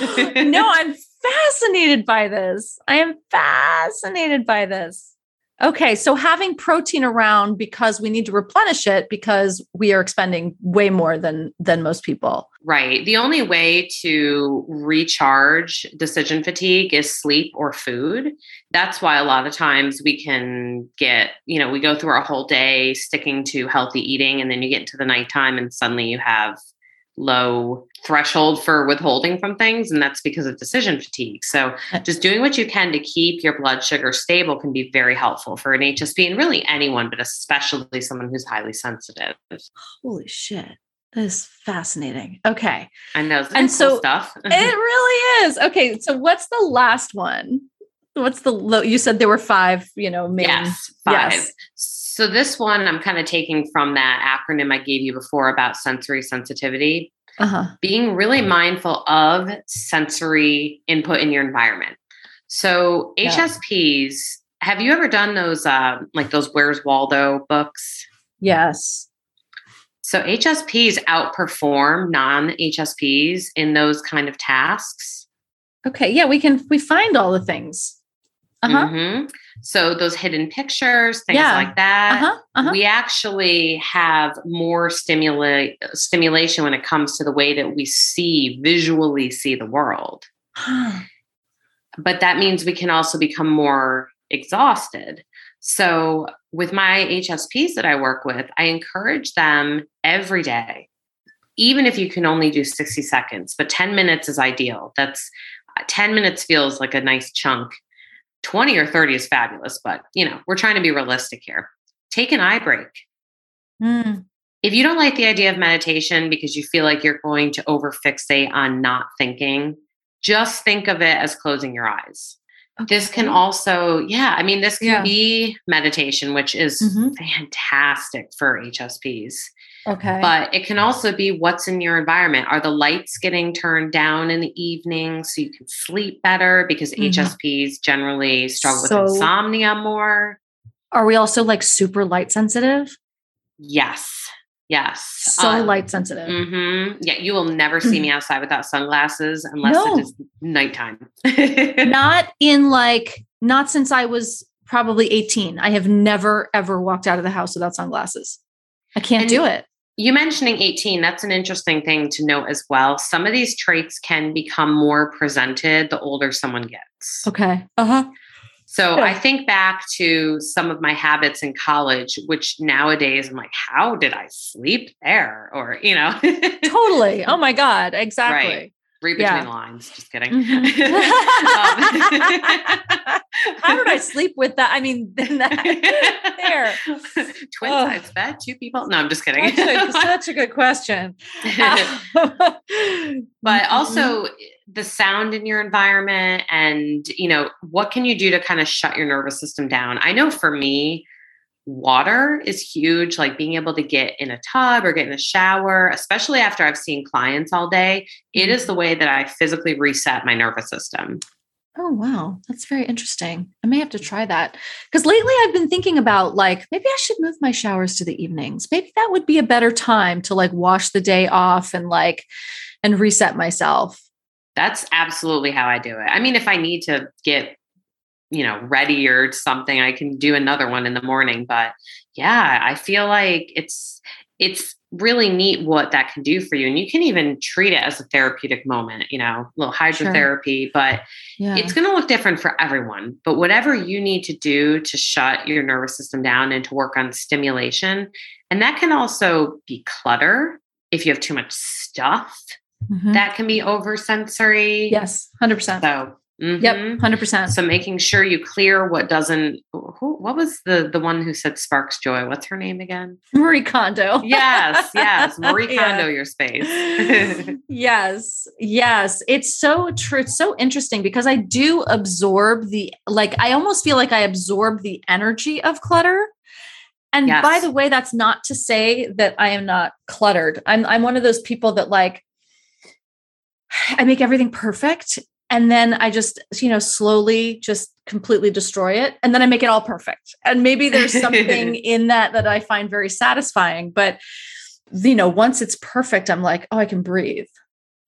I'm fascinated by this. I am fascinated by this. Okay, so having protein around because we need to replenish it because we are expending way more than than most people. Right. The only way to recharge decision fatigue is sleep or food. That's why a lot of times we can get, you know, we go through our whole day sticking to healthy eating, and then you get into the nighttime and suddenly you have low threshold for withholding from things. And that's because of decision fatigue. So uh, just doing what you can to keep your blood sugar stable can be very helpful for an HSP and really anyone, but especially someone who's highly sensitive. Holy shit. That is fascinating. Okay. I know. And cool so stuff. it really is. Okay, so what's the last one? What's the lo- you said there were five, you know, main Yes, five. Yes. So this one I'm kind of taking from that acronym I gave you before about sensory sensitivity, Uh-huh. being really mindful of sensory input in your environment. So Yeah. HSPs, have you ever done those uh, like those Where's Waldo books? Yes. So HSPs outperform non-HSPs in those kind of tasks. Okay. Yeah, we can we find all the things. Uh-huh. Mhm. So those hidden pictures, things Yeah. like that. Uh-huh. Uh-huh. we actually have more stimulate stimulation when it comes to the way that we see visually see the world but that means we can also become more exhausted so with my hsps that i work with i encourage them every day even if you can only do 60 seconds but 10 minutes is ideal that's uh, 10 minutes feels like a nice chunk 20 or 30 is fabulous but you know we're trying to be realistic here take an eye break Mm. if you don't like the idea of meditation because you feel like you're going to over fixate on not thinking, just think of it as closing your eyes. This can also, yeah, I mean, this can Yeah. be meditation, which is Mhm. fantastic for HSPs, Okay. but it can also be what's in your environment. Are the lights getting turned down in the evening so you can sleep better? Because Mhm. HSPs generally struggle So- with insomnia more. Are we also like super light sensitive? Yes. Yes. So Uh, light sensitive. hmm Yeah, you will never see me outside without sunglasses unless No. it is nighttime. Not in like not since I was probably 18. I have never ever walked out of the house without sunglasses. I can't And- do it. You mentioning 18, that's an interesting thing to note as well. Some of these traits can become more presented the older someone gets. Okay. Uh-huh. So Yeah. I think back to some of my habits in college, which nowadays I'm like, how did I sleep there? Or, you know, Totally. Oh my God. Exactly. Right. Read between Yeah. the lines. Just kidding. Mhm. Um, How did I sleep with that? I mean, that, there. Twin Ugh. size bed, two people. No, I'm just kidding. Such a, such a good question. but but also the sound in your environment and you know what can you do to kind of shut your nervous system down i know for me water is huge like being able to get in a tub or get in a shower especially after i've seen clients all day it mm-hmm. is the way that i physically reset my nervous system Oh, wow. That's very interesting. I may have to try that. Because lately I've been thinking about like, maybe I should move my showers to the evenings. Maybe that would be a better time to like wash the day off and like, and reset myself. that's absolutely how i do it i mean if i need to get you know ready or something i can do another one in the morning but yeah i feel like it's it's really neat what that can do for you and you can even treat it as a therapeutic moment you know a little hydrotherapy but Yeah. it's going to look different for everyone but whatever you need to do to shut your nervous system down and to work on stimulation and that can also be clutter if you have too much stuff Mhm. that can be oversensory yes. 100%. so Yep. mhm. 100%. So making sure you clear what doesn't. Who, what was the the one who said sparks joy? What's her name again? Marie Kondo. Yes, yes, Marie Yeah. Kondo, your space. yes yes it's so true it's so interesting because i do absorb the like i almost feel like i absorb the energy of clutter and Yes. by the way that's not to say that i am not cluttered i'm i'm one of those people that like I make everything perfect and then I just, you know, slowly just completely destroy it and then I make it all perfect. And maybe there's something in that that I find very satisfying, but you know, once it's perfect, I'm like, oh, I can breathe.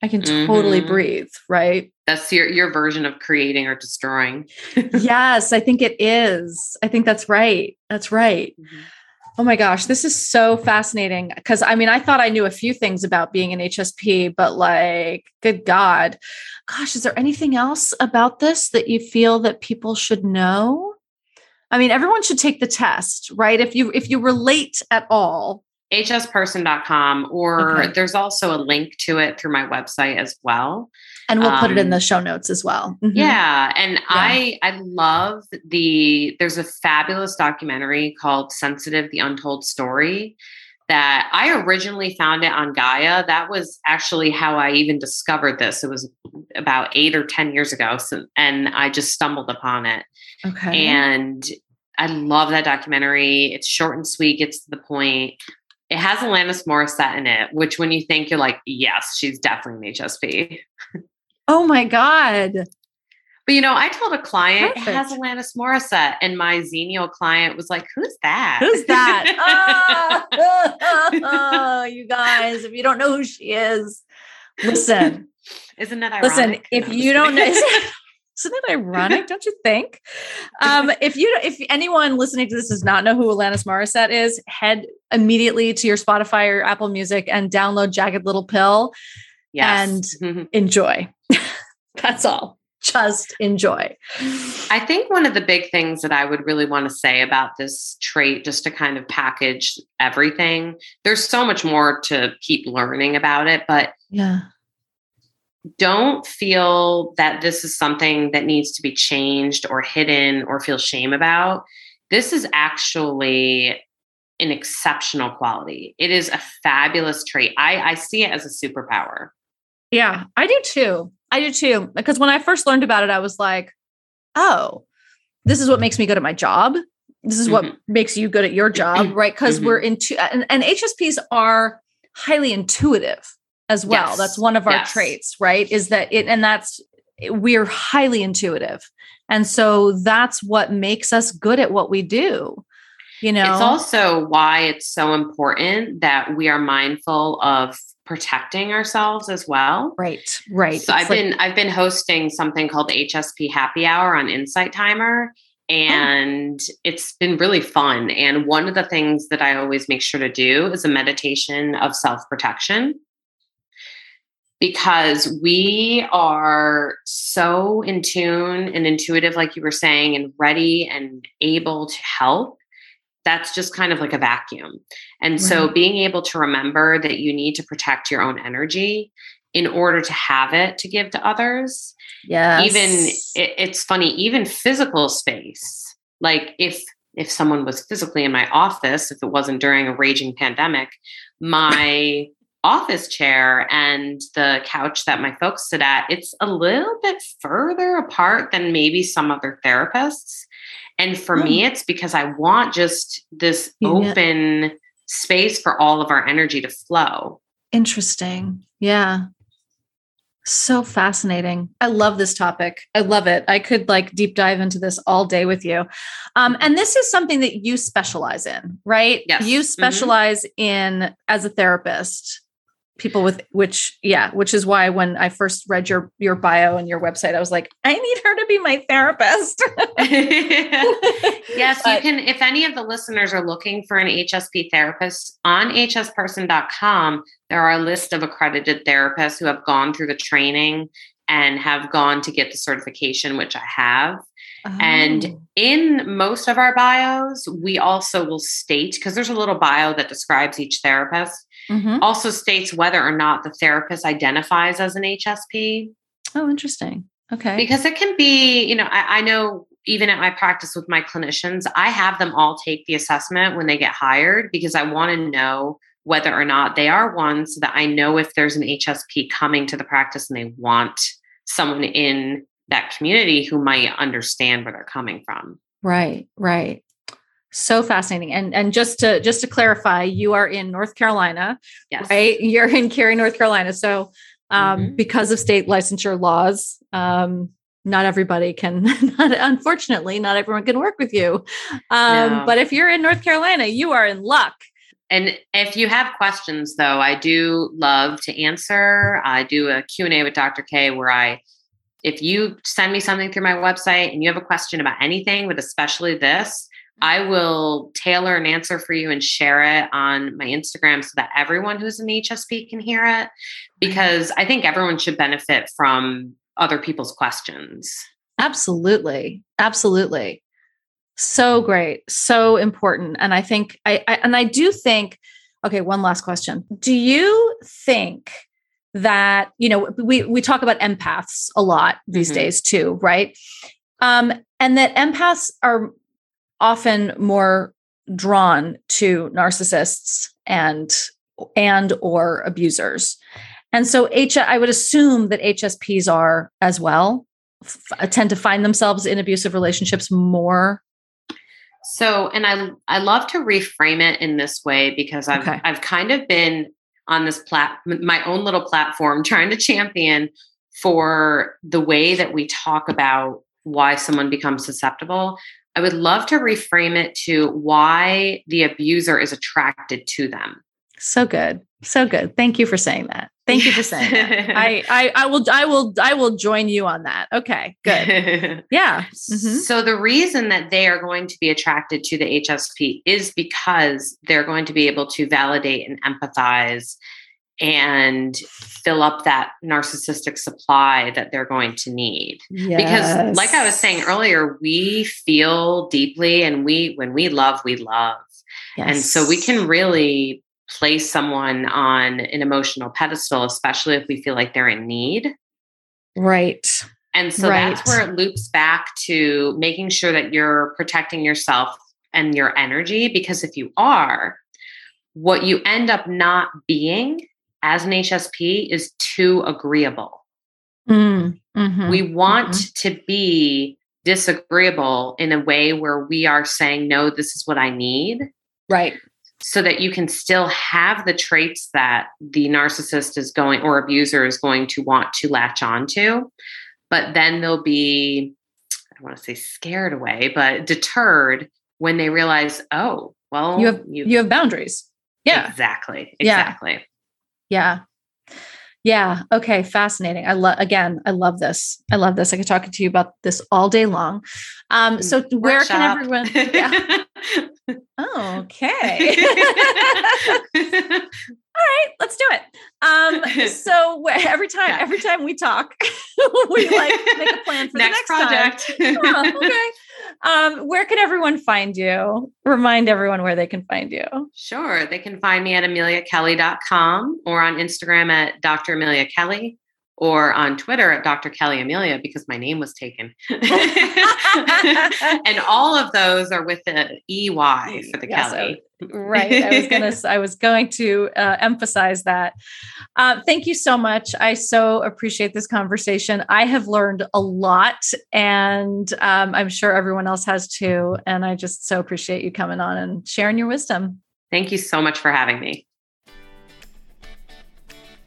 I can totally mm-hmm. breathe, right? That's your your version of creating or destroying. yes, I think it is. I think that's right. That's right. Mm-hmm. Oh my gosh, this is so fascinating. Because I mean, I thought I knew a few things about being an HSP, but like, good God. Gosh, is there anything else about this that you feel that people should know? I mean, everyone should take the test, right? If you if you relate at all, hsperson.com or okay. there's also a link to it through my website as well and we'll um, put it in the um, show notes as well mm-hmm. yeah and yeah. i i love the there's a fabulous documentary called sensitive the untold story that i originally found it on gaia that was actually how i even discovered this it was about eight or ten years ago so, and i just stumbled upon it okay and I love that documentary. It's short and sweet, gets to the point. It has Alanis Morissette in it, which when you think you're like, yes, she's definitely an HSP. Oh my God. But you know, I told a client Perfect. it has Alanis Morissette, and my Xennial client was like, "Who's that? Who's that? oh, oh, you guys, if you don't know who she is, listen. Isn't that ironic? Listen, if you don't know, isn't that ironic? don't you think? Um, if you, if anyone listening to this does not know who Alanis Morissette is, head immediately to your Spotify or Apple Music and download "Jagged Little Pill" yes. and mm-hmm. enjoy. That's all. Just enjoy. I think one of the big things that I would really want to say about this trait, just to kind of package everything, there's so much more to keep learning about it, but yeah don't feel that this is something that needs to be changed or hidden or feel shame about. This is actually an exceptional quality. It is a fabulous trait. I, I see it as a superpower. Yeah, I do too. I do too. Because when I first learned about it, I was like, oh, this is what makes me good at my job. This is mm-hmm. what makes you good at your job, right? Because mm-hmm. we're into and, and HSPs are highly intuitive as well. Yes. That's one of our yes. traits, right? Is that it, and that's we're highly intuitive. And so that's what makes us good at what we do. You know, it's also why it's so important that we are mindful of protecting ourselves as well. Right. Right. So it's I've like- been I've been hosting something called HSP Happy Hour on Insight Timer Oh. and oh. it's been really fun. And one of the things that I always make sure to do is a meditation of self protection because we are so in tune and intuitive, like you were saying, and ready and able to help. That's just kind of like a vacuum. And right. so being able to remember that you need to protect your own energy in order to have it to give to others. Yeah. Even it, it's funny, even physical space. Like if if someone was physically in my office, if it wasn't during a raging pandemic, my office chair and the couch that my folks sit at, it's a little bit further apart than maybe some other therapists. And for me, hmm. it's because I want just this yeah. open space for all of our energy to flow. Interesting. Yeah. So fascinating. I love this topic. I love it. I could like deep dive into this all day with you. Um, and this is something that you specialize in, right? Yes. You mm-hmm. specialize mm-hmm. in as a therapist people with which yeah which is why when i first read your your bio and your website i was like i need her to be my therapist yes but, you can if any of the listeners are looking for an hsp therapist on hsperson.com there are a list of accredited therapists who have gone through the training and have gone to get the certification which i have Oh. And in most of our bios, we also will state because there's a little bio that describes each therapist mm-hmm. also states whether or not the therapist identifies as an HSP. Oh, interesting. Okay. Because it can be, you know, I, I know even at my practice with my clinicians, I have them all take the assessment when they get hired because I want to know whether or not they are one so that I know if there's an HSP coming to the practice and they want someone in that community who might understand where they're coming from. Right, right so fascinating and and just to just to clarify you are in north carolina yes. right you're in cary north carolina so um, mm-hmm. because of state licensure laws. Um, not everybody can, not, unfortunately, not everyone can work with you. Um, no. But if you're in North Carolina, you are in luck. And if you have questions, though, I do love to answer. I do a Q&A with Dr. K where I, if you send me something through my website and you have a question about anything, but especially this, I will tailor an answer for you and share it on my Instagram so that everyone who's an HSP can hear it. Because I think everyone should benefit from other people's questions. Absolutely. Absolutely. So great. So important. And I think I, I and I do think, okay, one last question. Do you think that, you know, we we talk about empaths a lot these mm-hmm. days too, right? Um, and that empaths are often more drawn to narcissists and and or abusers. And so H I would assume that HSPs are as well f- uh, tend to find themselves in abusive relationships more so, and I I love to reframe it in this way because I've okay. I've kind of been on this plat my own little platform trying to champion for the way that we talk about why someone becomes susceptible. I would love to reframe it to why the abuser is attracted to them. So good. So good. Thank you for saying that. Thank you for saying that. I, I, I will, I will, I will join you on that. Okay, good. Yeah. Mm-hmm. So the reason that they are going to be attracted to the HSP is because they're going to be able to validate and empathize and fill up that narcissistic supply that they're going to need. Yes. Because like I was saying earlier, we feel deeply and we when we love, we love. Yes. And so we can really place someone on an emotional pedestal, especially if we feel like they're in need. Right. And so right. that's where it loops back to making sure that you're protecting yourself and your energy. Because if you are, what you end up not being as an HSP is too agreeable. Mm, mm-hmm, we want mm-hmm. to be disagreeable in a way where we are saying, no, this is what I need. Right so that you can still have the traits that the narcissist is going or abuser is going to want to latch onto. But then they'll be, I don't want to say scared away, but deterred when they realize, oh, well, you have you, you have boundaries. Yeah. Exactly. Exactly. Yeah. Yeah. Yeah. Okay. Fascinating. I love, again, I love this. I love this. I could talk to you about this all day long. Um, so Workshop. where can everyone, yeah. okay. All right, let's do it. Um, so every time, yeah. every time we talk, we like make a plan for next the next project. oh, okay. Um, where can everyone find you? Remind everyone where they can find you. Sure. They can find me at ameliakelley.com or on Instagram at Dr. Amelia Kelley or on Twitter at Dr. Kelley Amelia because my name was taken. and all of those are with the EY for the Kelley. Right. I was gonna I was going to uh, emphasize that. Uh, thank you so much. I so appreciate this conversation. I have learned a lot, and um, I'm sure everyone else has too. And I just so appreciate you coming on and sharing your wisdom. Thank you so much for having me.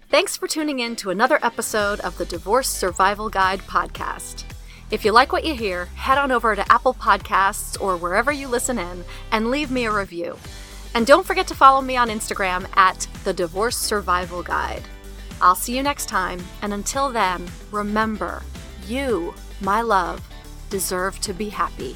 Thanks for tuning in to another episode of the Divorce Survival Guide podcast. If you like what you hear, head on over to Apple Podcasts or wherever you listen in and leave me a review. And don't forget to follow me on Instagram at the Divorce Survival Guide. I'll see you next time, and until then, remember you, my love, deserve to be happy.